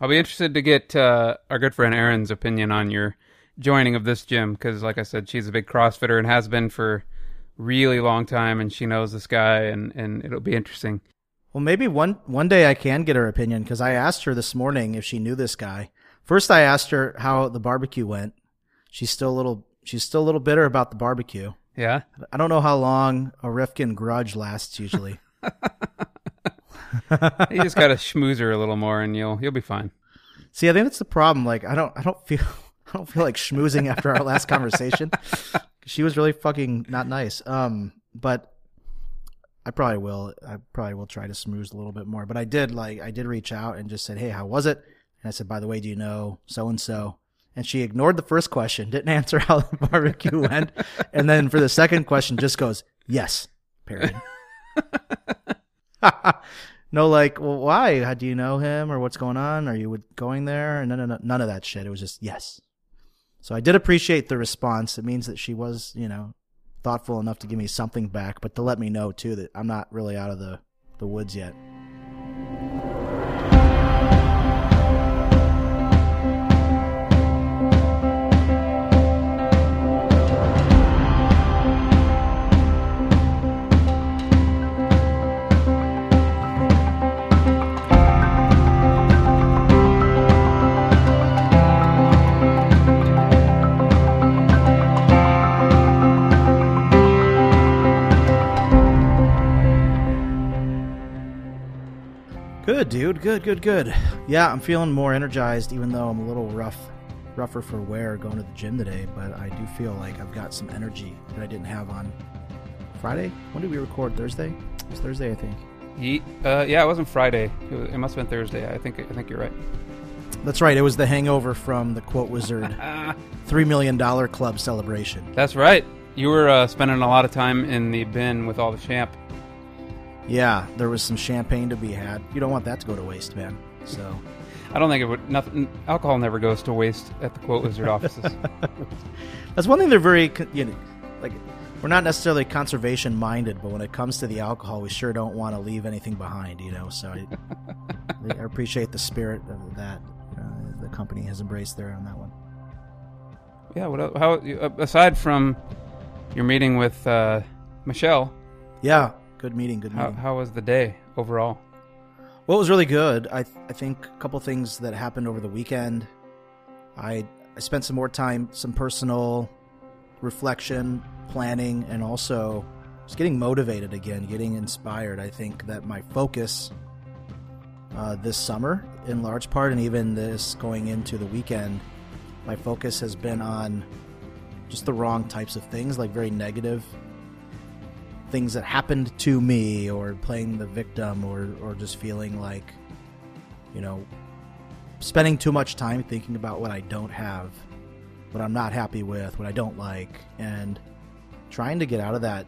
I'll be interested to get uh, our good friend Erin's opinion on your joining of this gym because, like I said, she's a big CrossFitter and has been for really long time, and she knows this guy, and and it'll be interesting. Well, maybe one one day I can get her opinion because I asked her this morning if she knew this guy. First, I asked her how the barbecue went. She's still a little she's still a little bitter about the barbecue. Yeah, I don't know how long a Rifkin grudge lasts usually. you just gotta schmooze her a little more, and you'll you'll be fine. See, I think that's the problem. Like, I don't I don't feel I don't feel like schmoozing after our last conversation. She was really fucking not nice. Um, but I probably will. I probably will try to smooth a little bit more. But I did like I did reach out and just said, "Hey, how was it?" And I said, "By the way, do you know so and so?" And she ignored the first question, didn't answer how the barbecue went, and then for the second question, just goes, "Yes." Period. no, like, well, why? How do you know him, or what's going on? Are you going there? And none, none, none of that shit. It was just yes. So I did appreciate the response. It means that she was, you know, thoughtful enough to give me something back, but to let me know too that I'm not really out of the, the woods yet. Dude. Good, good, good. Yeah, I'm feeling more energized, even though I'm a little rough, rougher for wear going to the gym today. But I do feel like I've got some energy that I didn't have on Friday. When did we record? Thursday? It was Thursday, I think. Ye- uh, yeah, it wasn't Friday. It, was, it must have been Thursday. I think. I think you're right. That's right. It was the hangover from the Quote Wizard three million dollar club celebration. That's right. You were uh, spending a lot of time in the bin with all the champ. Yeah, there was some champagne to be had. You don't want that to go to waste, man. So I don't think it would. Nothing. Alcohol never goes to waste at the Quote Wizard offices. that's one thing they're very you know, like. We're not necessarily conservation minded, but when it comes to the alcohol, we sure don't want to leave anything behind, you know. So I, I appreciate the spirit of that uh, the company has embraced there on that one. Yeah. What? How? uh, Aside from your meeting with uh, Michelle, Yeah, good meeting. Good how, meeting. how was the day overall? Well, it was really good. I I think a couple things that happened over the weekend. I I spent some more time, some personal reflection, planning, and also just getting motivated again, getting inspired. I think that my focus uh, this summer, in large part, and even this going into the weekend, my focus has been on just the wrong types of things, like very negative things that happened to me or playing the victim or or just feeling like you know spending too much time thinking about what I don't have what I'm not happy with what I don't like and trying to get out of that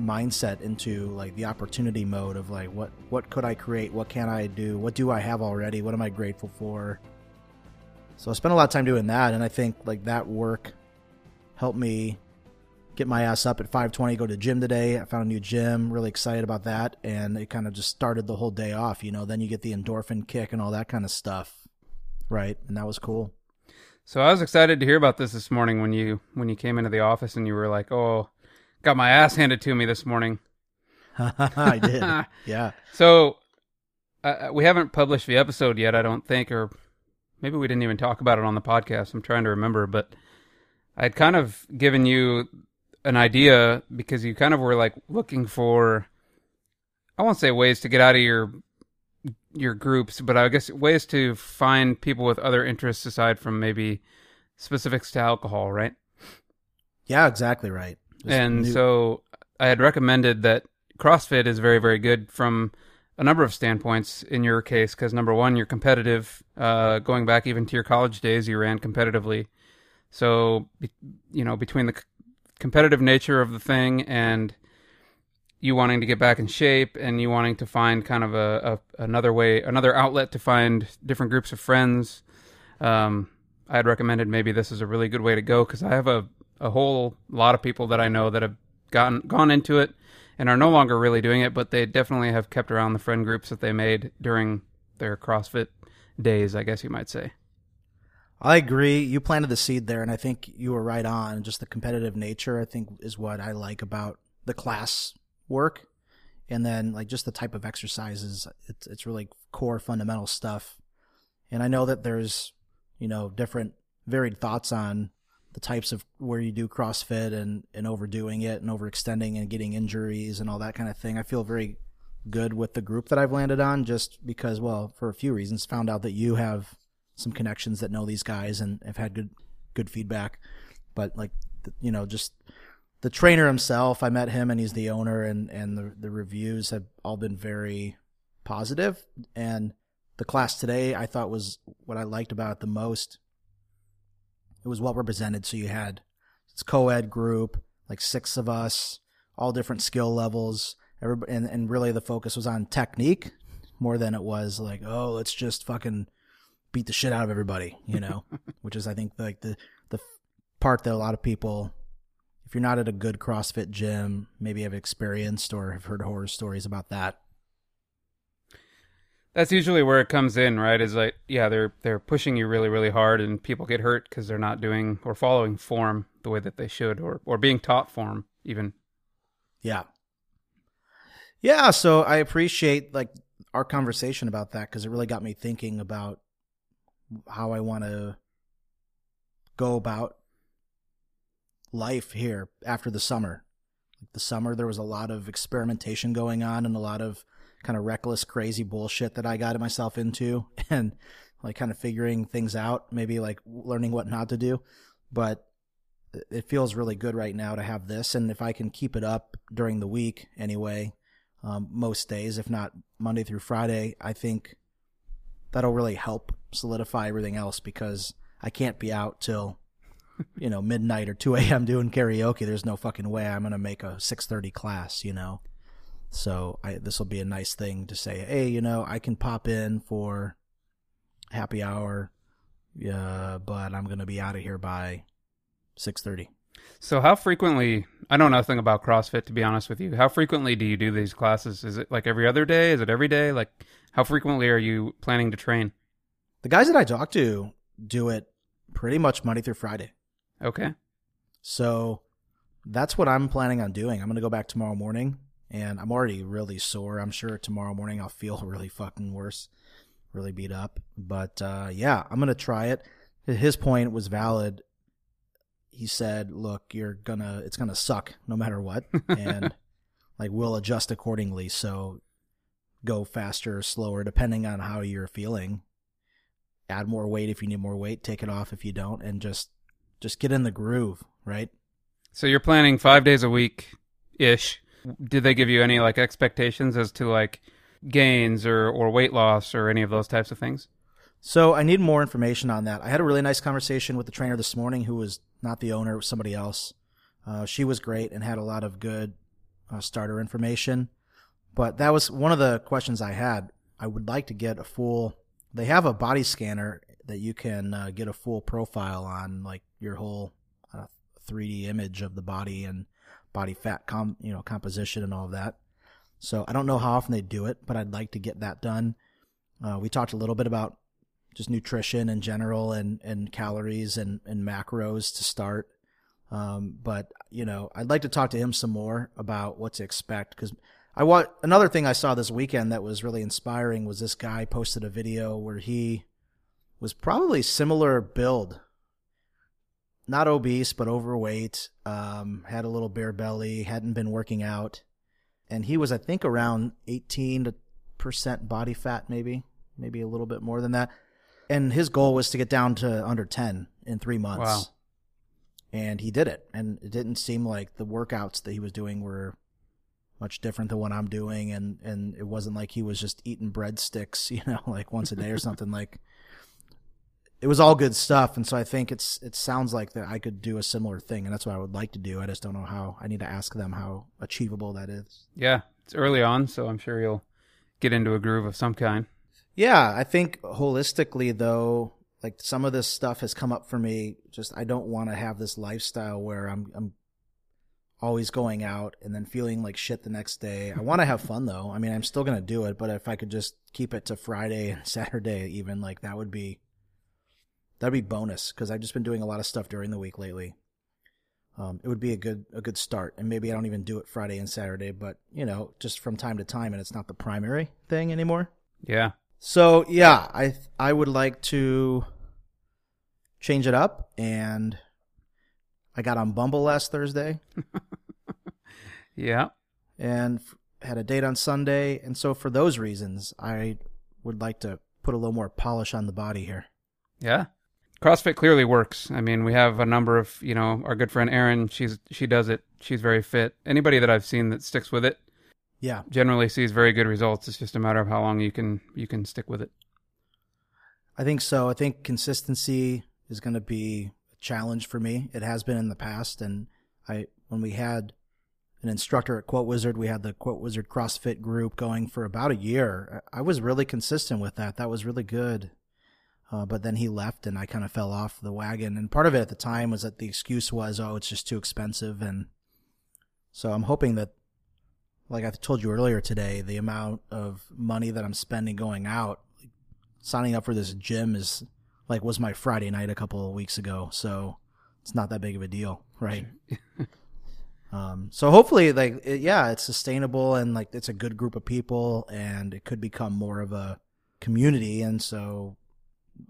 mindset into like the opportunity mode of like what what could I create? What can I do? What do I have already? What am I grateful for? So I spent a lot of time doing that and I think like that work helped me get my ass up at 5:20 go to the gym today. I found a new gym, really excited about that and it kind of just started the whole day off, you know. Then you get the endorphin kick and all that kind of stuff. Right? And that was cool. So I was excited to hear about this this morning when you when you came into the office and you were like, "Oh, got my ass handed to me this morning." I did. Yeah. So uh, we haven't published the episode yet, I don't think, or maybe we didn't even talk about it on the podcast. I'm trying to remember, but I'd kind of given you an idea because you kind of were like looking for I won't say ways to get out of your your groups, but I guess ways to find people with other interests aside from maybe specifics to alcohol, right? Yeah, exactly right. Just and new- so I had recommended that CrossFit is very, very good from a number of standpoints in your case, because number one, you're competitive. Uh, going back even to your college days, you ran competitively. So, you know, between the competitive nature of the thing and you wanting to get back in shape and you wanting to find kind of a, a another way, another outlet to find different groups of friends, um, I had recommended maybe this is a really good way to go because I have a, a whole lot of people that I know that have gotten gone into it and are no longer really doing it, but they definitely have kept around the friend groups that they made during their CrossFit days, I guess you might say. I agree. You planted the seed there, and I think you were right on. Just the competitive nature, I think, is what I like about the class work, and then like just the type of exercises. It's it's really core fundamental stuff, and I know that there's you know different varied thoughts on the types of where you do CrossFit and and overdoing it and overextending and getting injuries and all that kind of thing. I feel very good with the group that I've landed on, just because, well, for a few reasons. Found out that you have some connections that know these guys and have had good good feedback. But like you know, just the trainer himself, I met him and he's the owner and and the the reviews have all been very positive. and the class today I thought was what I liked about it the most. It was well represented so you had it's co-ed group, like six of us, all different skill levels. Everybody, and, and really the focus was on technique more than it was like, oh, let's just fucking beat the shit out of everybody, you know, which is I think like the the part that a lot of people, if you're not at a good CrossFit gym, maybe have experienced or have heard horror stories about that. That's usually where it comes in, right? Is like, yeah, they're they're pushing you really, really hard, and people get hurt because they're not doing or following form the way that they should, or or being taught form even. Yeah. Yeah, so I appreciate like our conversation about that because it really got me thinking about how I want to go about life here after the summer. Like the summer, there was a lot of experimentation going on and a lot of kind of reckless, crazy bullshit that I got myself into and like kind of figuring things out, maybe like learning what not to do. But it feels really good right now to have this. And if I can keep it up during the week anyway, um, most days, if not Monday through Friday, I think that'll really help solidify everything else because I can't be out till you know midnight or 2 a.m. doing karaoke. There's no fucking way I'm gonna make a 6:30 class, you know. So this will be a nice thing to say. Hey, you know, I can pop in for happy hour, yeah, but I'm gonna be out of here by 6:30. So how frequently? I know nothing about CrossFit to be honest with you. How frequently do you do these classes? Is it like every other day? Is it every day? Like how frequently are you planning to train? The guys that I talk to do it pretty much Monday through Friday. Okay. So that's what I'm planning on doing. I'm going to go back tomorrow morning and I'm already really sore. I'm sure tomorrow morning I'll feel really fucking worse, really beat up. But uh, yeah, I'm going to try it. His point was valid. He said, "Look, you're gonna it's gonna suck no matter what, and like we'll adjust accordingly. So go faster or slower depending on how you're feeling. Add more weight if you need more weight, take it off if you don't, and just just get in the groove, right? So you're planning five days a week ish. Did they give you any like expectations as to like gains or, or weight loss or any of those types of things? So I need more information on that. I had a really nice conversation with the trainer this morning, who was not the owner, it was somebody else. Uh, she was great and had a lot of good uh, starter information. But that was one of the questions I had. I would like to get a full. They have a body scanner that you can uh, get a full profile on, like your whole uh, 3D image of the body and body fat com you know composition and all of that. So I don't know how often they do it, but I'd like to get that done. Uh, we talked a little bit about just nutrition in general and, and calories and, and macros to start. Um, but you know, I'd like to talk to him some more about what to expect because I want another thing I saw this weekend that was really inspiring was this guy posted a video where he was probably similar build, not obese but overweight, um, had a little bare belly, hadn't been working out, and he was I think around eighteen percent body fat, maybe maybe a little bit more than that, and his goal was to get down to under ten in three months. Wow. And he did it, and it didn't seem like the workouts that he was doing were much different than what I'm doing, and and it wasn't like he was just eating breadsticks, you know, like once a day or something. Like it was all good stuff, and so I think it's it sounds like that I could do a similar thing, and that's what I would like to do. I just don't know how. I need to ask them how achievable that is. Yeah, it's early on, so I'm sure you'll get into a groove of some kind. Yeah, I think holistically though, like some of this stuff has come up for me. Just I don't want to have this lifestyle where I'm I'm always going out and then feeling like shit the next day. I want to have fun though. I mean, I'm still going to do it, but if I could just keep it to Friday and Saturday even like that would be that'd be bonus cuz I've just been doing a lot of stuff during the week lately. Um, it would be a good a good start and maybe I don't even do it Friday and Saturday, but you know, just from time to time and it's not the primary thing anymore. Yeah. So, yeah, I I would like to change it up and I got on Bumble last Thursday Yeah. and f- had a date on Sunday. And so, for those reasons, I would like to put a little more polish on the body here. Yeah. CrossFit clearly works. I mean, we have a number of, you know, our good friend Erin, she's she does it. She's very fit. Anybody that I've seen that sticks with it Yeah. generally sees very good results. It's just a matter of how long you can you can stick with it. I think so. I think consistency is going to be a challenge for me. It has been in the past. And I, when we had an instructor at Quote Wizard, we had the Quote Wizard CrossFit group going for about a year. I was really consistent with that. That was really good. Uh, but then he left and I kind of fell off the wagon. And part of it at the time was that the excuse was, oh, it's just too expensive. And so I'm hoping that, like I told you earlier today, the amount of money that I'm spending going out, signing up for this gym is like was my Friday night a couple of weeks ago. So it's not that big of a deal, right? um, so hopefully, like, it, yeah, it's sustainable and like it's a good group of people and it could become more of a community. And so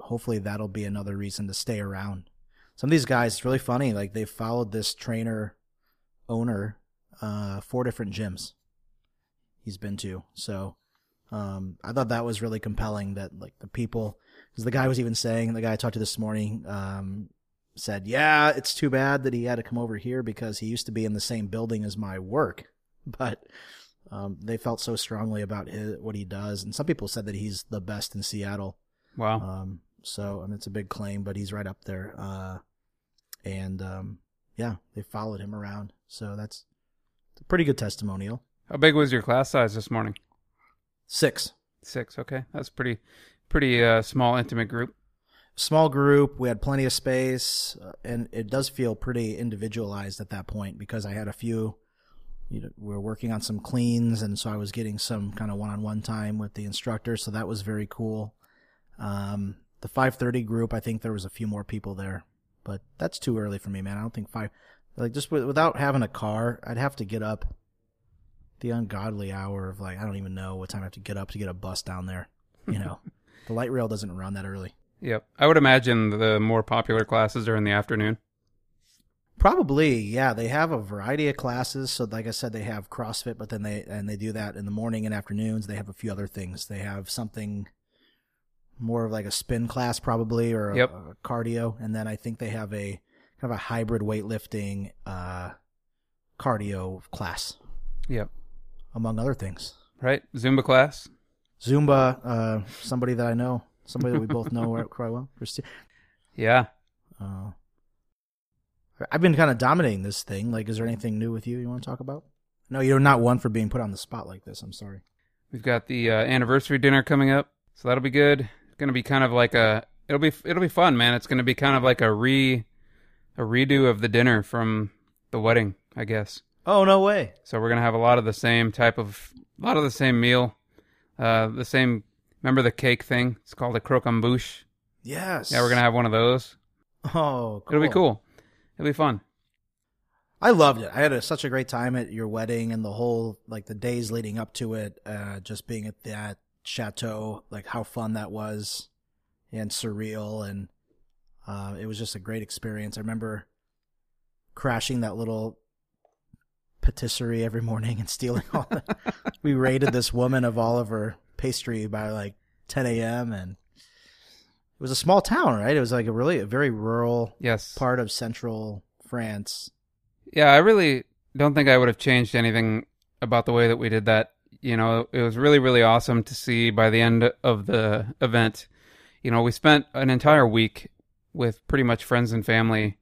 hopefully that'll be another reason to stay around. Some of these guys, it's really funny. Like they followed this trainer owner, uh, four different gyms he's been to. So, um, I thought that was really compelling that like the people, because the guy was even saying, the guy I talked to this morning, um, said, yeah, it's too bad that he had to come over here because he used to be in the same building as my work, but, um, they felt so strongly about his, what he does. And some people said that he's the best in Seattle. Wow. Um, so I mean, it's a big claim, but he's right up there. Uh, and um, yeah, they followed him around, so that's a pretty good testimonial. How big was your class size this morning? Six, Six. Okay, that's pretty pretty uh, small, intimate group. Small group. We had plenty of space, uh, and it does feel pretty individualized at that point because I had a few. You know, we were working on some cleans, and so I was getting some kind of one-on-one time with the instructor, so that was very cool. Um, the 5:30 group, I think there was a few more people there, but that's too early for me, man. I don't think five, like just with, without having a car, I'd have to get up the ungodly hour of like I don't even know what time I have to get up to get a bus down there. You know, the light rail doesn't run that early. Yep. I would imagine the more popular classes are in the afternoon. Probably, yeah. They have a variety of classes. So, like I said, they have CrossFit, but then they and they do that in the morning and afternoons. They have a few other things. They have something more of like a spin class, probably, or a, Yep. a cardio, and then I think they have a kind of a hybrid weightlifting uh, cardio class, Yep. among other things. Right. Zumba class. Zumba, uh, somebody that I know, somebody that we both know quite well. Yeah. Uh, I've been kind of dominating this thing. Like, is there anything new with you you want to talk about? No, you're not one for being put on the spot like this. I'm sorry. We've got the uh, anniversary dinner coming up, so that'll be good. It's gonna be kind of like a it'll be it'll be fun, man. It's gonna be kind of like a re a redo of the dinner from the wedding, I guess. Oh no way! So we're gonna have a lot of the same type of a lot of the same meal, uh, the same. Remember the cake thing? It's called a croquembouche. Yes. Yeah, we're gonna have one of those. Oh, cool. It'll be cool. It'll be fun. I loved it. I had a, such a great time at your wedding and the whole like the days leading up to it. Uh, just being at that chateau, like how fun that was, and surreal, and uh, it was just a great experience. I remember crashing that little patisserie every morning and stealing all. The, we raided this woman of all of her pastry by like 10 a.m. and it was a small town, right? It was like a really a very rural Yes. part of central France. Yeah, I really don't think I would have changed anything about the way that we did that. You know, it was really, really awesome to see by the end of the event. You know, we spent an entire week with pretty much friends and family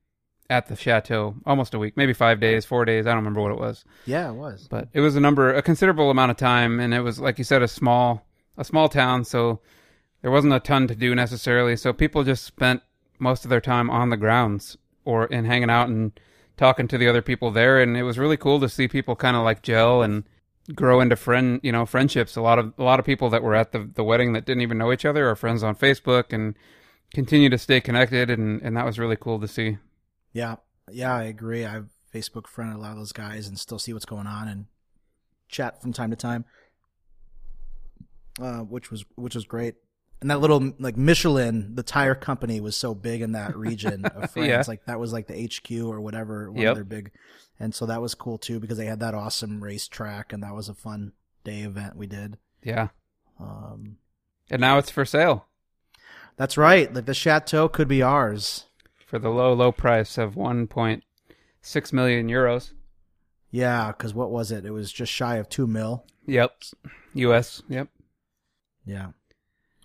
at the chateau, almost a week, maybe five days, four days. I don't remember what it was, Yeah, it was. but it was a number, a considerable amount of time, and it was like you said, a small, a small town, so there wasn't a ton to do necessarily. So people just spent most of their time on the grounds or in hanging out and talking to the other people there, and it was really cool to see people kind of like gel and grow into friend, you know, friendships. A lot of a lot of people that were at the the wedding that didn't even know each other are friends on Facebook and continue to stay connected, and and that was really cool to see. Yeah, yeah, I agree. I've Facebook friended a lot of those guys and still see what's going on and chat from time to time, uh, which was which was great. And that little like Michelin, the tire company, was so big in that region of France. Yeah. Like that was like the HQ or whatever, one Yep. of their big. And so that was cool too because they had that awesome racetrack and that was a fun day event we did. Yeah, Um, and now it's for sale that's right. Like the chateau could be ours. for the low low price of 1.6 million euros. Yeah, because what was it? It was just shy of two mil. Yep, U.S. Yep. Yeah.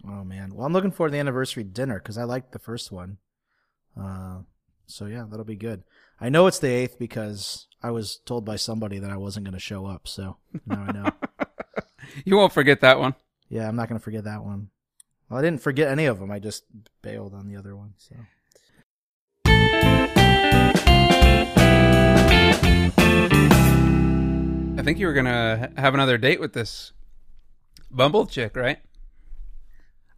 Oh man. Well, I'm looking forward to the anniversary dinner because I liked the first one. Uh, so yeah, that'll be good. I know it's the eighth because I was told by somebody that I wasn't going to show up. So now I know. You won't forget that one. yeah, I'm not going to forget that one. Well, I didn't forget any of them. I just bailed on the other one. So I think you were gonna have another date with this Bumble chick, right?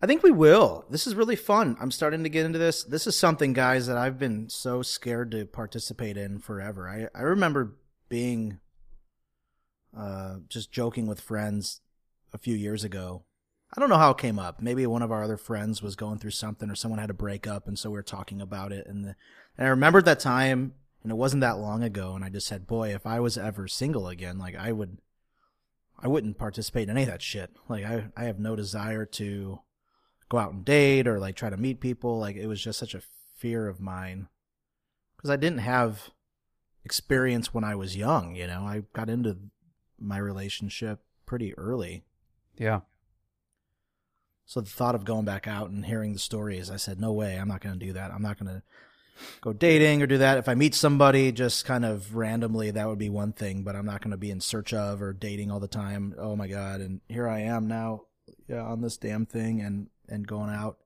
I think we will. This is really fun. I'm starting to get into this. This is something, guys, that I've been so scared to participate in forever. I, I remember being uh, just joking with friends a few years ago. I don't know how it came up. Maybe one of our other friends was going through something or someone had a breakup, and so we were talking about it. And, the, and I remembered that time, and it wasn't that long ago, and I just said, boy, if I was ever single again, like I would. I wouldn't participate in any of that shit. Like I, I have no desire to go out and date or like try to meet people. Like it was just such a fear of mine because I didn't have experience when I was young. You know, I got into my relationship pretty early. Yeah. So the thought of going back out and hearing the stories, I said, no way, I'm not going to do that. I'm not going to go dating or do that. If I meet somebody just kind of randomly, that would be one thing, but I'm not going to be in search of or dating all the time. Oh my God. And here I am now yeah, on this damn thing and, and going out.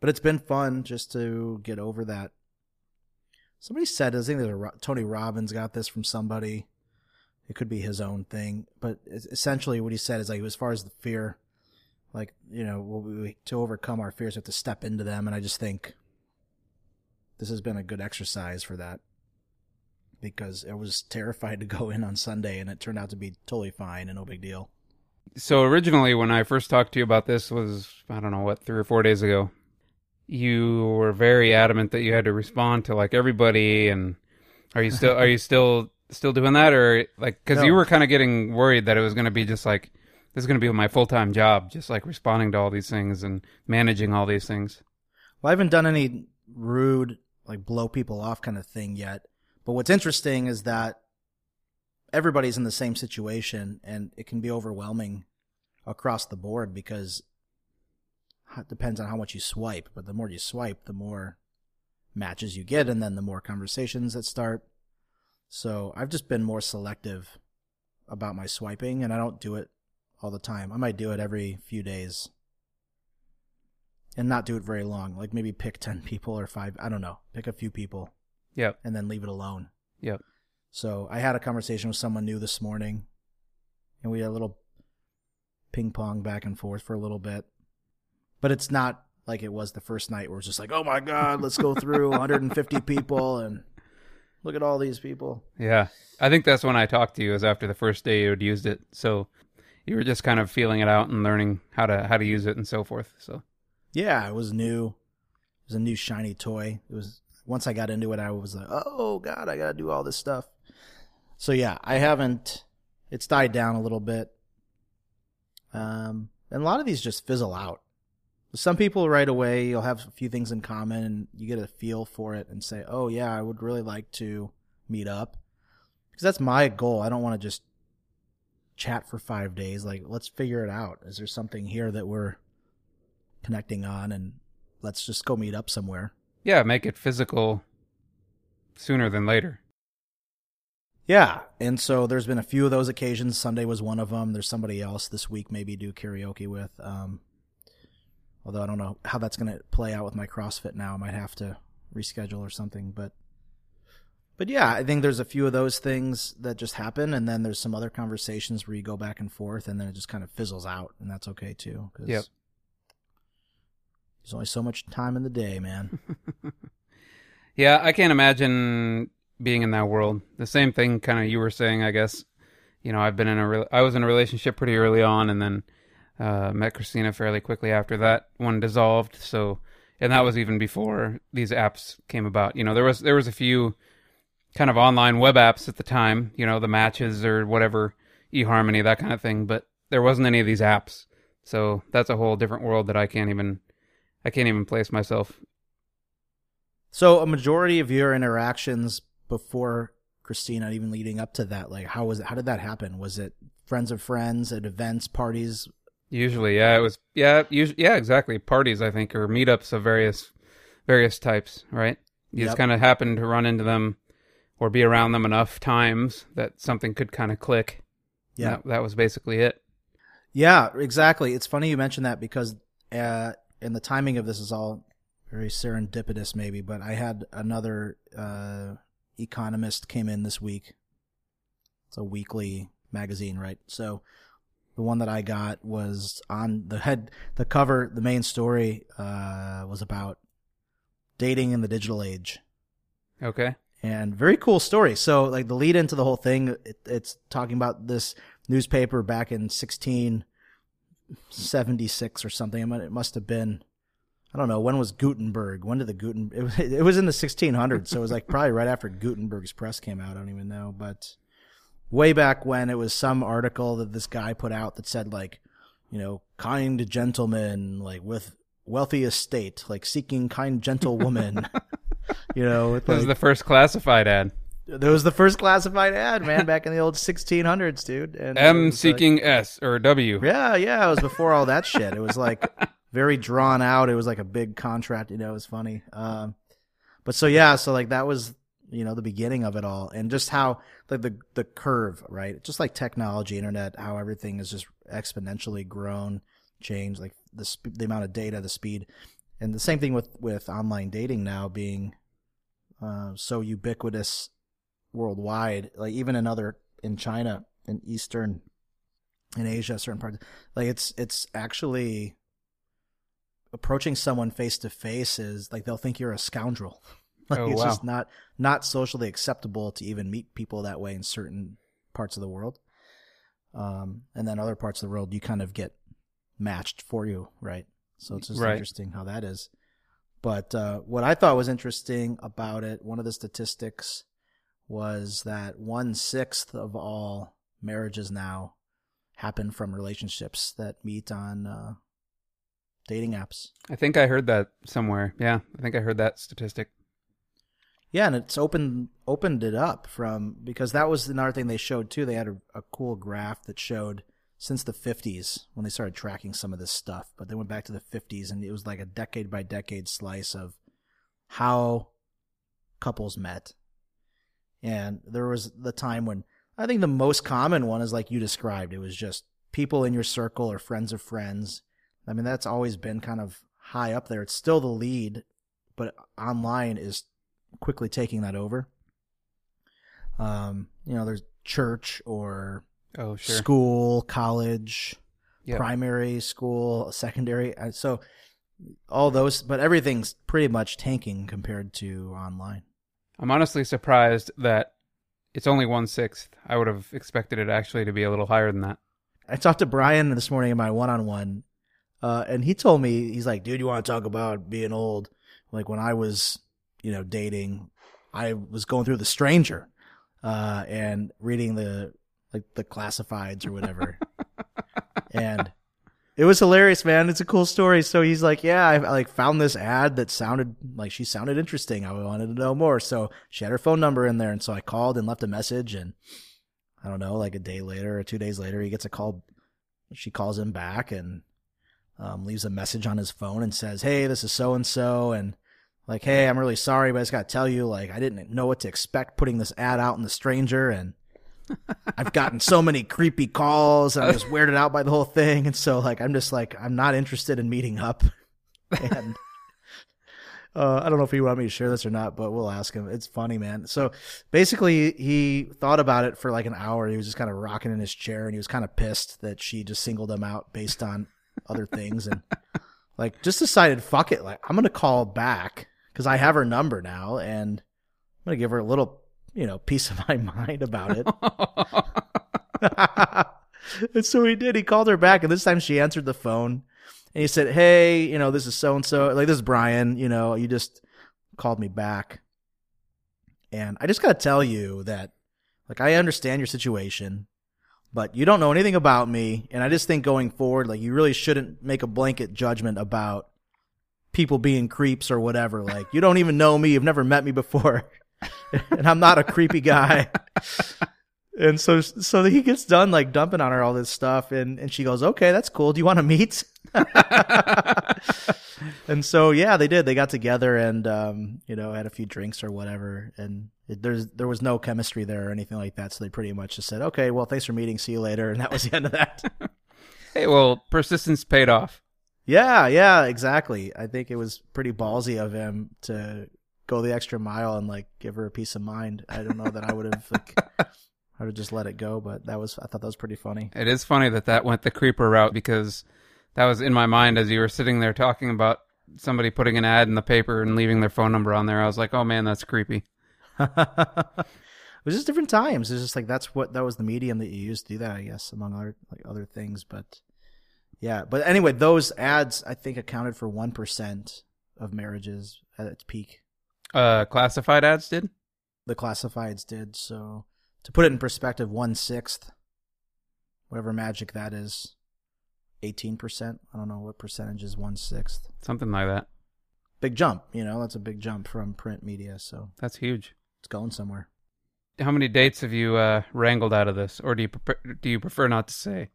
But it's been fun just to get over that. Somebody said, I think Ro- Tony Robbins got this from somebody. It could be his own thing, but essentially what he said is like, as far as the fear, like you know we, to overcome our fears we have to step into them and i just think this has been a good exercise for that because i was terrified to go in on sunday and it turned out to be totally fine and no big deal So originally, when I first talked to you about this, was I don't know what three or four days ago. You were very adamant that you had to respond to like everybody, and are you still are you still still doing that, or like because you were kind of getting worried that it was going to be just like this is going to be my full time job, just like responding to all these things and managing all these things. well i haven't done any rude like blow people off kind of thing yet but what's interesting is that everybody's in the same situation and it can be overwhelming across the board because it depends on how much you swipe but the more you swipe the more matches you get and then the more conversations that start so i've just been more selective about my swiping and i don't do it all the time i might do it every few days and not do it very long like maybe pick 10 people or 5 i don't know pick a few people Yep. and then leave it alone Yep. So I had a conversation with someone new this morning, and we had a little ping pong back and forth for a little bit. But it's not like it was the first night where it's just like, oh my god, let's go through 150 people and look at all these people. Yeah, I think that's when I talked to you. Is after the first day you had used it, so you were just kind of feeling it out and learning how to how to use it and so forth. So Yeah, it was new. It was a new shiny toy. It was once I got into it, I was like, oh god, I gotta do all this stuff. So yeah, I haven't. It's died down a little bit. Um, and a lot of these just fizzle out. Some people right away, you'll have a few things in common, and you get a feel for it, and say, oh yeah, I would really like to meet up, because that's my goal. I don't want to just chat for five days. Like, let's figure it out. Is there something here that we're connecting on and let's just go meet up somewhere. yeah, make it physical sooner than later. Yeah. And so there's been a few of those occasions. Sunday was one of them. There's somebody else this week maybe do karaoke with. Um, although I don't know how that's going to play out with my CrossFit now. I might have to reschedule or something, but but yeah, I think there's a few of those things that just happen, and then there's some other conversations where you go back and forth, and then it just kind of fizzles out, and that's okay too. 'cause Yep. There's only so much time in the day, man. Yeah, I can't imagine being in that world. The same thing, kind of you were saying. I guess you know I've been in a re- I was in a relationship pretty early on, and then uh, met Christina fairly quickly after that one dissolved. So, and that was even before these apps came about. You know, there was there was a few kind of online web apps at the time. You know, the matches or whatever, eHarmony, that kind of thing. But there wasn't any of these apps. So that's a whole different world that I can't even I can't even place myself so, a majority of your interactions before Christina, even leading up to that, like how was it? How did that happen? Was it friends of friends at events, parties? Usually, yeah, it was yeah, usually, yeah, exactly. Parties, I think, or meetups of various various types, right? You just kind of happen to run into them or be around them enough times that something could kind of click. Yeah. that, that was basically it. Yeah, exactly. It's funny you mentioned that because, uh, and the timing of this is all very serendipitous, maybe. But I had another uh, economist came in this week. It's a weekly magazine, right? So the one that I got was on the head, the cover, the main story uh, was about dating in the digital age Okay, and very cool story. So like the lead into the whole thing, it, it's talking about this newspaper back in 1676 or something. I mean, it must have been, I don't know, when was Gutenberg? When did the Guten, it, was- it was in the 1600s. So it was like probably right after Gutenberg's press came out. I don't even know, but way back when it was some article that this guy put out that said like, you know, kind gentleman, like with wealthy estate, like seeking kind gentlewoman. you know, with is like, the first classified ad. that was the first classified ad, man, back in the old 1600s, dude. And M was, like- seeking S or W. yeah, yeah, it was before all that shit. It was like very drawn out. It was like a big contract, you know, it was funny. Um, but so yeah, so like that was, you know, the beginning of it all and just how like the the curve, right? Just like technology, internet, how everything is just exponentially grown, changed like the sp- the amount of data, the speed. And the same thing with with online dating now being uh, so ubiquitous worldwide, like even in other in China in Eastern in Asia, certain parts, like it's it's actually approaching someone face to face is like they'll think you're a scoundrel. Like Oh, it's wow. just not not socially acceptable to even meet people that way in certain parts of the world. Um, and then other parts of the world, you kind of get matched for you, right? So it's just Right. interesting how that is. But uh, what I thought was interesting about it, one of the statistics was that one sixth of all marriages now happen from relationships that meet on uh, dating apps. I think I heard that somewhere. Yeah, I think I heard that statistic. Yeah, and it's opened opened it up from because that was another thing they showed too. They had a, a cool graph that showed since the 50s when they started tracking some of this stuff, but they went back to the 50s and it was like a decade by decade slice of how couples met. And there was the time when I think the most common one is like you described. It was just people in your circle or friends of friends. I mean, that's always been kind of high up there. It's still the lead, but online is quickly taking that over. Um, you know, there's church or Oh, sure. school, college, Yep. primary school, secondary. Uh, So all those, but everything's pretty much tanking compared to online. I'm honestly surprised that it's only one sixth. I would have expected it actually to be a little higher than that. I talked to Brian this morning in my one-on-one, uh, and he told me he's like, "Dude, you want to talk about being old? Like when I was, you know, dating, I was going through The Stranger, uh, and reading the like the classifieds or whatever, and it was hilarious, man. It's a cool story. So he's like, "Yeah, I, I like found this ad that sounded like she sounded interesting. I wanted to know more, so she had her phone number in there, and so I called and left a message and." I don't know, like a day later or two days later, he gets a call. She calls him back and um, leaves a message on his phone and says, "Hey, this is so and so, and like, hey, I'm really sorry, but I just got to tell you, like, I didn't know what to expect putting this ad out in the stranger, and I've gotten so many creepy calls, and I'm just weirded out by the whole thing, and so like, I'm just like, I'm not interested in meeting up, and Uh, I don't know if he want me to share this or not, but we'll ask him. It's funny, man. So basically, he thought about it for like an hour. He was just kind of rocking in his chair, and he was kind of pissed that she just singled him out based on other things, and like just decided, fuck it, like I'm gonna call back because I have her number now, and I'm gonna give her a little, you know, piece of my mind about it. and so he did. He called her back, and this time she answered the phone and he said, "Hey, you know, this is so and so. Like this is Brian. You know, you just called me back, and I just gotta tell you that, like, I understand your situation, but you don't know anything about me, and I just think going forward, like, you really shouldn't make a blanket judgment about people being creeps or whatever. Like, you don't even know me. You've never met me before, and I'm not a creepy guy." And so, so he gets done like dumping on her all this stuff, and and she goes, "Okay, that's cool. Do you want to meet?" and so, yeah, they did. They got together and um, you know had a few drinks or whatever, and it, there's there was no chemistry there or anything like that. So they pretty much just said, "Okay, well, thanks for meeting. See you later," and that was the end of that. hey, well, persistence paid off. Yeah, yeah, exactly. I think it was pretty ballsy of him to go the extra mile and like give her a piece of mind. I don't know that I would have like I would just let it go. But that was I thought that was pretty funny. It is funny that that went the creeper route because that was in my mind as you were sitting there talking about somebody putting an ad in the paper and leaving their phone number on there. I was like, oh man, that's creepy. it was just different times. It's just like that's what that was the medium that you used to do that, I guess, among other like other things. But yeah, but anyway, those ads I think accounted for one percent of marriages at its peak. Uh, classified ads did. The classifieds did so to put it in perspective, one sixth, whatever magic that is, eighteen percent. I don't know what percentage is one sixth. Something like that. Big jump, you know. That's a big jump from print media. So that's huge. It's going somewhere. How many dates have you uh, wrangled out of this, or do you prefer, do you prefer not to say?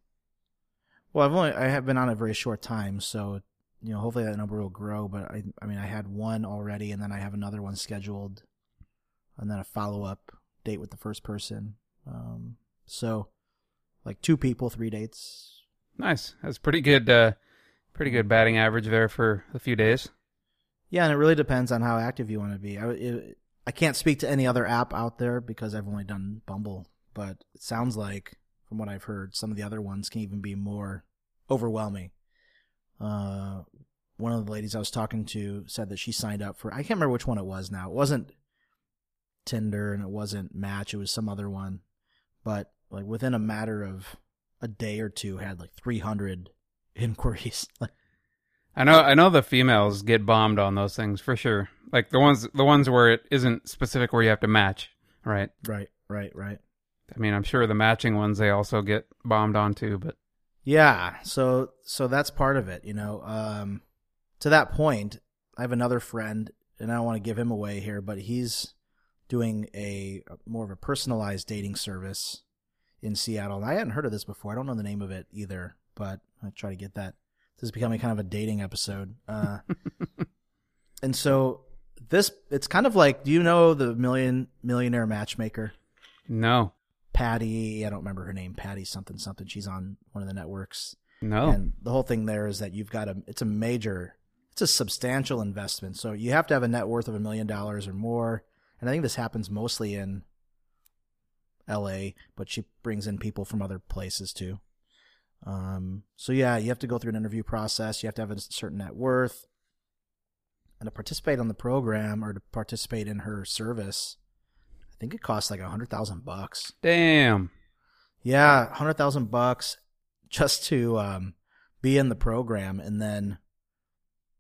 Well, I've only I have been on a very short time, so you know, hopefully that number will grow. But I, I mean, I had one already, and then I have another one scheduled, and then a follow up date with the first person. Um, so like two people, three dates. Nice. That's pretty good. Uh, pretty good batting average there for a few days. Yeah, and it really depends on how active you want to be. I, it, I can't speak to any other app out there because I've only done Bumble, but it sounds like, from what I've heard, some of the other ones can even be more overwhelming. Uh, one of the ladies I was talking to said that she signed up for, I can't remember which one it was now. It wasn't Tinder and it wasn't Match, it was some other one. But like within a matter of a day or two had like 300 inquiries. I know I know the females get bombed on those things for sure. Like the ones the ones where it isn't specific where you have to match, right? Right, right, right. I mean, I'm sure the matching ones they also get bombed on too, but yeah, so so that's part of it, you know. Um to that point, I have another friend and I don't want to give him away here, but he's doing a more of a personalized dating service in Seattle. And I hadn't heard of this before. I don't know the name of it either, but I try to get that. This is becoming kind of a dating episode. Uh, and so this, it's kind of like, do you know the million millionaire matchmaker? No. Patty, I don't remember her name. Patty something something. She's on one of the networks. No. And the whole thing there is that you've got a, it's a major, it's a substantial investment. So you have to have a net worth of a million dollars or more and I think this happens mostly in L.A., but she brings in people from other places too. Um, so yeah, you have to go through an interview process. You have to have a certain net worth, and to participate on the program or to participate in her service, I think it costs like a hundred thousand bucks. Damn. Yeah, hundred thousand bucks just to um, be in the program, and then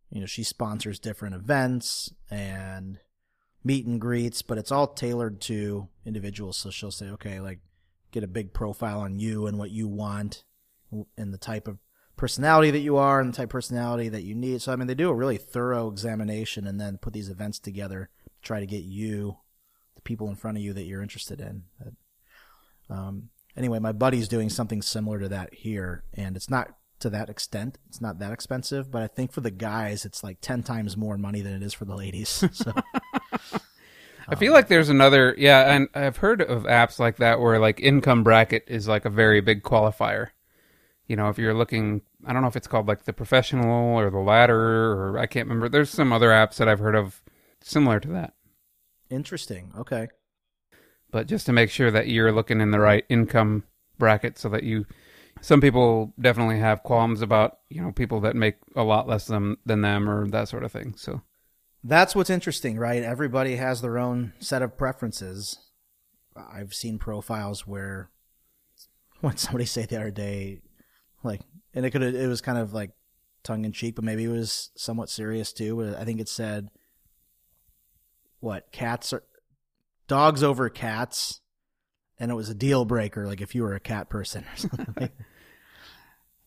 you know she sponsors different events and meet and greets, but it's all tailored to individuals. So she'll say, okay, like get a big profile on you and what you want and the type of personality that you are and the type of personality that you need. So, I mean, they do a really thorough examination and then put these events together to try to get you, the people in front of you that you're interested in. Um, anyway, my buddy's doing something similar to that here, and it's not to that extent. It's not that expensive, but I think for the guys, it's like 10 times more money than it is for the ladies. So. I feel like there's another, yeah, and I've heard of apps like that where like income bracket is like a very big qualifier. you know, if you're looking, I don't know if it's called like the professional or the ladder or I can't remember. There's some other apps that I've heard of similar to that. Interesting. Okay. But just to make sure that you're looking in the right income bracket so that you some people definitely have qualms about, you know, people that make a lot less than than them or that sort of thing. So That's what's interesting, right? Everybody has their own set of preferences. I've seen profiles where what somebody say the other day, like, and it could it was kind of like tongue in cheek, but maybe it was somewhat serious too. I think it said, "What cats are dogs over cats," and it was a deal breaker. Like if you were a cat person or something.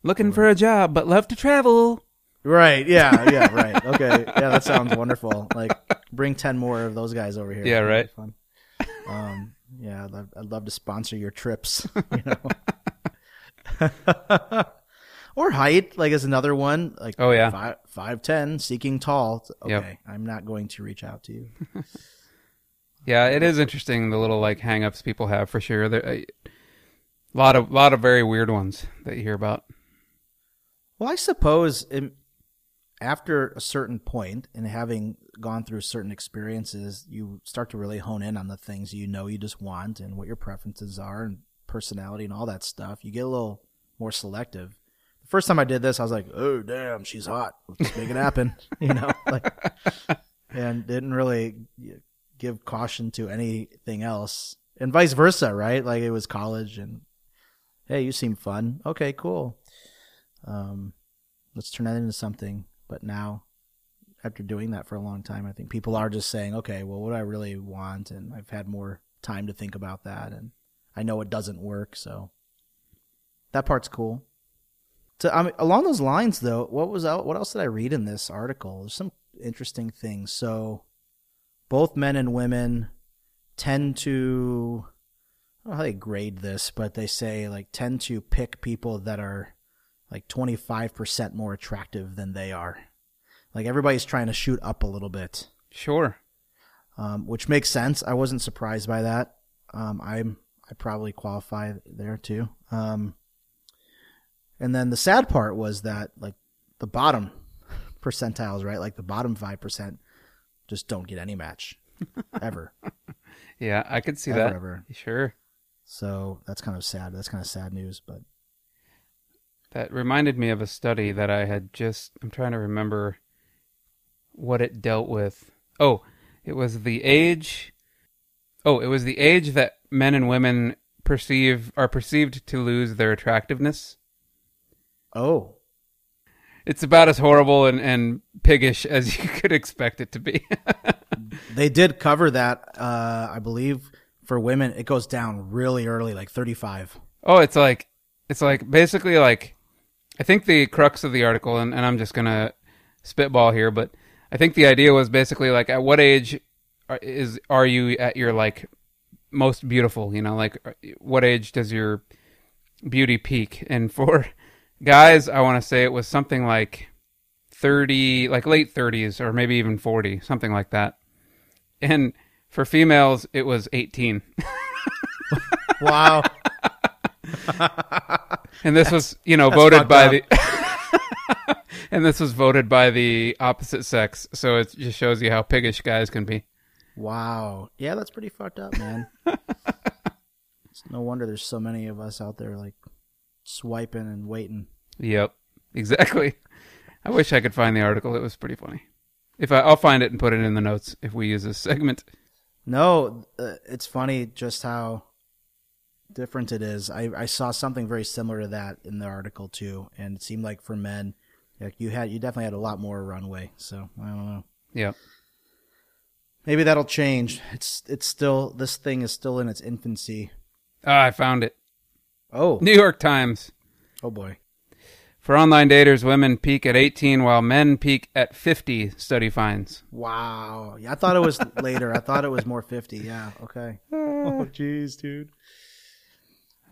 looking for a job but love to travel. Right. Yeah. Yeah. Right. Okay. Yeah. That sounds wonderful. Like, bring ten more of those guys over here. Yeah, right. Fun. Um. Yeah. I'd love, I'd love to sponsor your trips. You know. or height, like, is another one. Like, Oh yeah. five five ten, seeking tall. Okay, Yep. I'm not going to reach out to you. Yeah, it is interesting the little like hang-ups people have for sure. There a lot of lot of very weird ones that you hear about. Well, I suppose in, after a certain point and having gone through certain experiences, you start to really hone in on the things you know you just want and what your preferences are and personality and all that stuff. You get a little more selective. The first time I did this, I was like, "Oh, damn, she's hot. Let's make it happen," you know, like, and didn't really give caution to anything else, and vice versa, right? Like it was college, and hey, you seem fun. Okay, cool um, let's turn that into something. But now, after doing that for a long time, I think people are just saying, okay, well, what do I really want? And I've had more time to think about that, and I know it doesn't work, so that part's cool. So, I mean, along those lines, though, what was what else did I read in this article? There's some interesting things. So, both men and women tend to I don't know how they grade this, but they say like tend to pick people that are like 25% more attractive than they are. Like everybody's trying to shoot up a little bit, Sure. um, which makes sense. I wasn't surprised by that. Um, I'm I probably qualify there too. Um, and then the sad part was that like the bottom percentiles, right? Like the bottom five percent just don't get any match ever, Yeah, I could see ever, that. ever. Sure. So that's kind of sad. That's kind of sad news, but That reminded me of a study that I had just I'm trying to remember what it dealt with. Oh, it was the age Oh, it was the age that men and women perceive are perceived to lose their attractiveness. oh, It's about as horrible and, and piggish as you could expect it to be. They did cover that, uh, I believe, for women. It goes down really early, like 35. Oh, it's like it's like basically like I think the crux of the article, and, and I'm just gonna spitball here, but I think the idea was basically like at what age are, is are you at your like most beautiful? You know, like what age does your beauty peak? And for guys, I want to say it was something like thirty, like late thirties, or maybe even forty, something like that. And for females, it was eighteen. Wow. And this was, you know, voted by up. the And this was voted by the opposite sex, so it just shows you how piggish guys can be. wow. Yeah, that's pretty fucked up, man. it's no wonder there's so many of us out there, like, swiping and waiting. Yep. Exactly. I wish I could find the article. It was pretty funny. If I I'll find it and put it in the notes if we use this segment. No, uh, it's funny just how different it is. I, I saw something very similar to that in the article, too. And it seemed like for men, like you had, you definitely had a lot more runway. So, I don't know. Yeah. Maybe that'll change. It's it's still this thing is still in its infancy. Ah, I found it. Oh, New York Times. oh boy. For online daters, women peak at 18 while men peak at 50, study finds. Wow. Yeah, I thought it was later. I thought it was more 50. Yeah. Okay. Oh jeez, dude.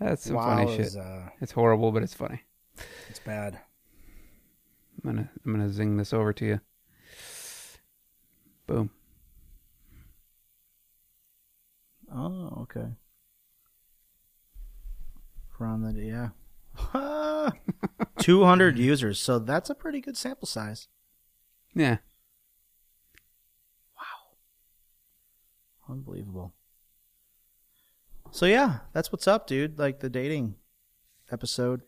That's some wow, funny shit. uh, It's horrible, but it's funny. it's bad. I'm gonna I'm gonna zing this over to you. Boom. Oh, okay. From the yeah. 200 users. So that's a pretty good sample size. Yeah. Wow. Unbelievable. So yeah, that's what's up, dude. Like the dating episode,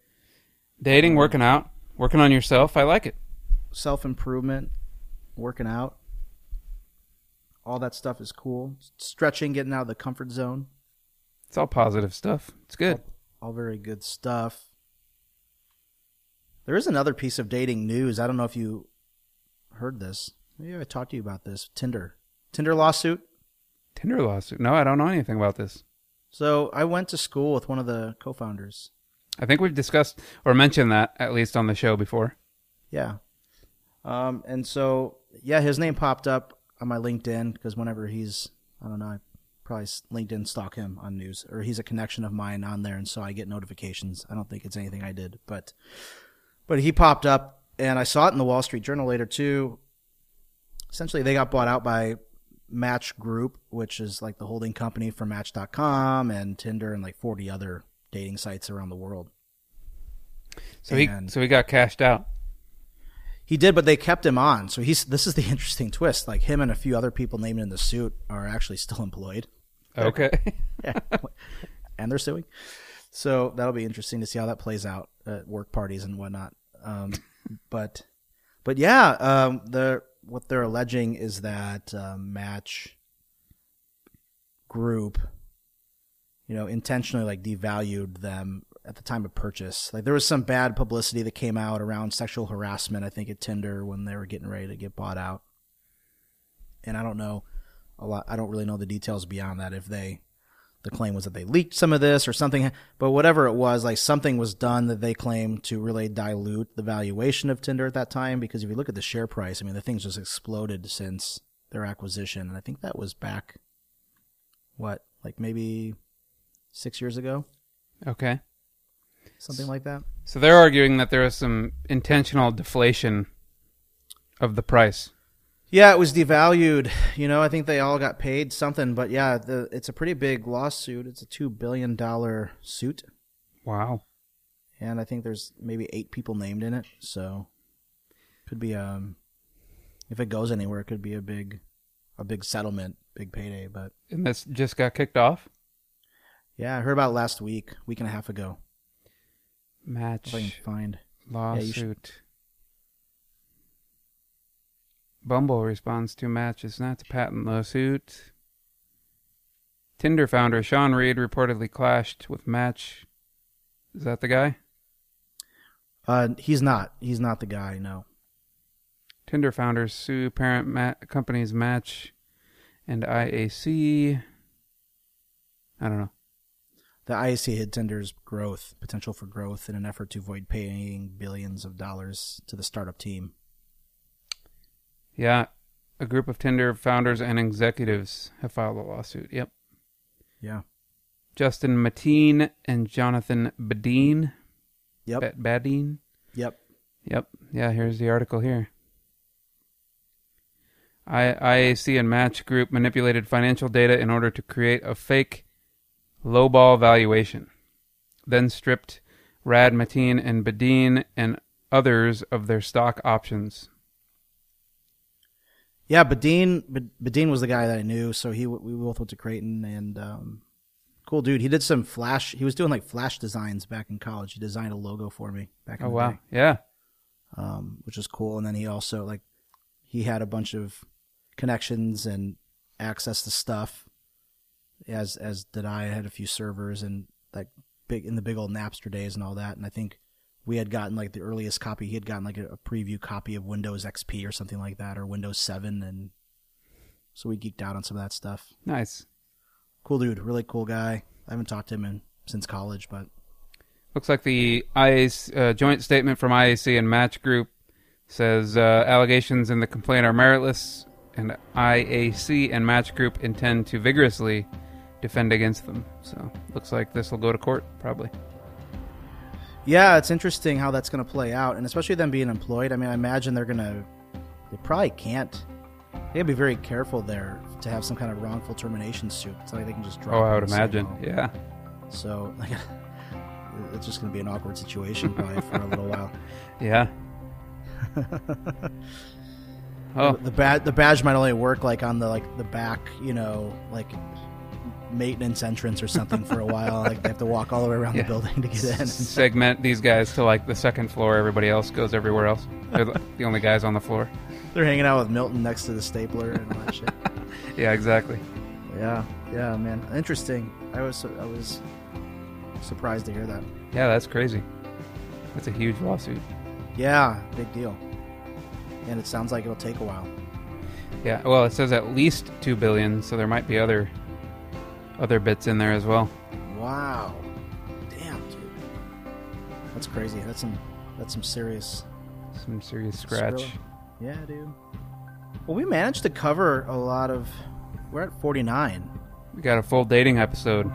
Dating, um, working out, working on yourself. I like it. self improvement, working out. All that stuff is cool. Stretching, getting out of the comfort zone. It's all positive stuff. It's good. All very good stuff. There is another piece of dating news. I don't know if you heard this. Maybe I talked to you about this. Tinder. Tinder lawsuit. Tinder lawsuit. No, I don't know anything about this. So I went to school with one of the co founders. I think we've discussed or mentioned that at least on the show before. Yeah. Um, and so, yeah, his name popped up on my LinkedIn because whenever he's, I don't know, I probably LinkedIn stalk him on news, or he's a connection of mine on there, and so I get notifications. I don't think it's anything I did, but, but he popped up, and I saw it in the Wall Street Journal later too. Essentially, they got bought out by Match Group, which is like the holding company for Match.com and Tinder and like 40 other dating sites around the world. So he so he got cashed out. He did, but they kept him on. So he's this is the interesting twist. Like him and a few other people named in the suit are actually still employed. Okay. Yeah. and they're suing. So that'll be interesting to see how that plays out at work parties and whatnot. Um, but but yeah, um, the what they're alleging is that um, Match Group, you know, intentionally like devalued them at the time of purchase. Like there was some bad publicity that came out around sexual harassment. I think at Tinder when they were getting ready to get bought out. And I don't know a lot. I don't really know the details beyond that. If they the claim was that they leaked some of this or something, but whatever it was, like something was done that they claim to really dilute the valuation of Tinder at that time. Because if you look at the share price, I mean, the thing's just exploded since their acquisition, and I think that was back, what, like maybe six years ago, okay. something like that. So they're arguing that there is some intentional deflation of the price. Yeah, it was devalued. You know, I think they all got paid something, but yeah, the, it's a pretty big lawsuit. It's a two billion dollar suit. Wow. and I think there's maybe eight people named in it. So could be um if it goes anywhere, it could be a big a big settlement, big payday. But And this just got kicked off. yeah, I heard about last week, week and a half ago. Match If I can find. lawsuit. should- Bumble responds to Match is not a patent lawsuit. Tinder founder Sean Rad reportedly clashed with Match. Is that the guy? Uh, he's not. He's not the guy. No. Tinder founders sue parent ma- companies Match and IAC. I don't know. The IAC hid Tinder's growth potential for growth in an effort to avoid paying billions of dollars to the startup team. Yeah, a group of Tinder founders and executives have filed a lawsuit. Yep. Yeah. Justin Mateen and Jonathan Badeen. Yep. Ba- Badeen. Yep. Yep. Yeah, here's the article here. I- IAC and Match Group manipulated financial data in order to create a fake lowball valuation, then stripped Rad Mateen and Badeen and others of their stock options. Yeah, Badeen, Bad- Badeen was the guy that I knew, so he we both went to Creighton, and um, cool dude. He did some flash. He was doing like flash designs back in college. He designed a logo for me back in Oh wow. day, Yeah. um, which was cool. And then he also like he had a bunch of connections and access to stuff. As as did I. I had a few servers and like big in the big old Napster days and all that. And I think we had gotten like the earliest copy. He had gotten like a, a preview copy of Windows XP or something like that, or Windows Seven, and so we geeked out on some of that stuff. Nice. Cool dude, really cool guy. I haven't talked to him in, since college, but Looks like the IAC, uh, joint statement from IAC and Match Group says uh, allegations in the complaint are meritless, and IAC and Match Group intend to vigorously defend against them. So looks like this will go to court probably. Yeah, it's interesting how that's going to play out, and especially them being employed. I mean, I imagine they're going to, they probably can't. They gotta be very careful there to have some kind of wrongful termination suit. It's like they can just drop. Oh, I would imagine. Yeah. So, like, it's just going to be an awkward situation probably for a little while. Yeah. oh, The badge the badge might only work like on the like the back, you know, like maintenance entrance or something for a while. Like they have to walk all the way around Yeah. the building to get in. segment these guys to like the second floor. Everybody else goes everywhere else. They're the the only guys on the floor. They're hanging out with Milton next to the stapler and all that shit. Yeah, exactly. Yeah, yeah, man, interesting. I was I was surprised to hear that. Yeah, that's crazy. That's a huge lawsuit. Yeah, big deal. And it sounds like it'll take a while. Yeah, well, it says at least two billion, so there might be other other bits in there as well. Wow, damn, dude, that's crazy. That's some that's some serious Some serious scratch. Skrilla. Yeah, dude. Well, we managed to cover a lot of. We're at 49. We got a full dating episode.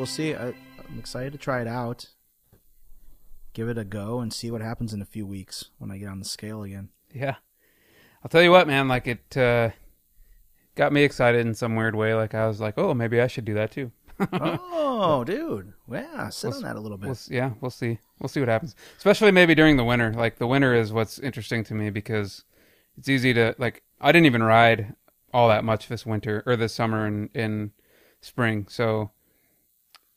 We'll see. I, I'm excited to try it out. Give it a go and see what happens in a few weeks when I get on the scale again. Yeah. I'll tell you what, man, like it uh got me excited in some weird way. Like I was like, "Oh, maybe I should do that too." oh, dude. Yeah, sit on that a little bit. We'll, yeah, we'll see. We'll see what happens. Especially maybe during the winter. Like the winter is what's interesting to me because it's easy to like. I didn't even ride all that much this winter or this summer and in spring, so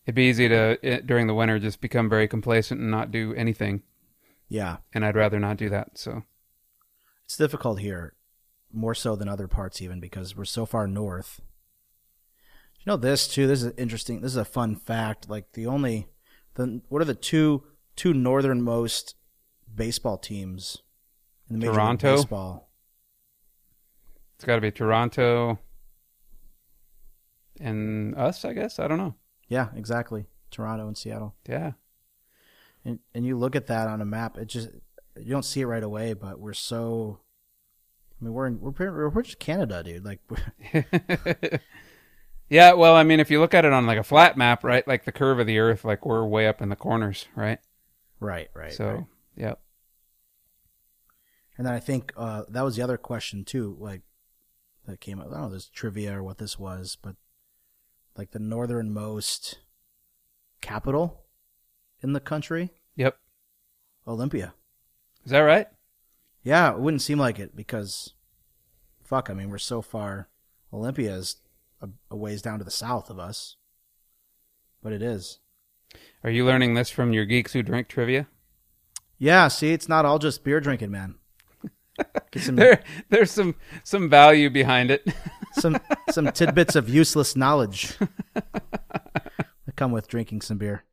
it'd be easy to it, during the winter just become very complacent and not do anything. yeah, And I'd rather not do that. So it's difficult here, more so than other parts, even because we're so far north. You know this too. This is interesting. This is a fun fact. Like the only, the what are the two two northernmost baseball teams in the Major League Baseball? it's got to be Toronto and us, I guess. I don't know. Yeah, exactly. Toronto and Seattle. Yeah. And and you look at that on a map, it just you don't see it right away, but we're so. I mean, we're in, we're pretty, we're just Canada, dude. Like, yeah, well, I mean, if you look at it on like a flat map, right, like the curve of the Earth, like we're way up in the corners, right? right, right. so, right. yeah, And then I think uh, that was the other question too, like that came up. I don't know, there's trivia or what this was, but like the northernmost capital in the country, yep. Olympia. Is that right? Yeah, it wouldn't seem like it because, fuck, I mean, we're so far. Olympia is a, a ways down to the south of us, but it is. Are you learning this from your geeks who drink trivia? Yeah, see, it's not all just beer drinking, man. Some There, there's some some value behind it. some some tidbits of useless knowledge that come with drinking some beer.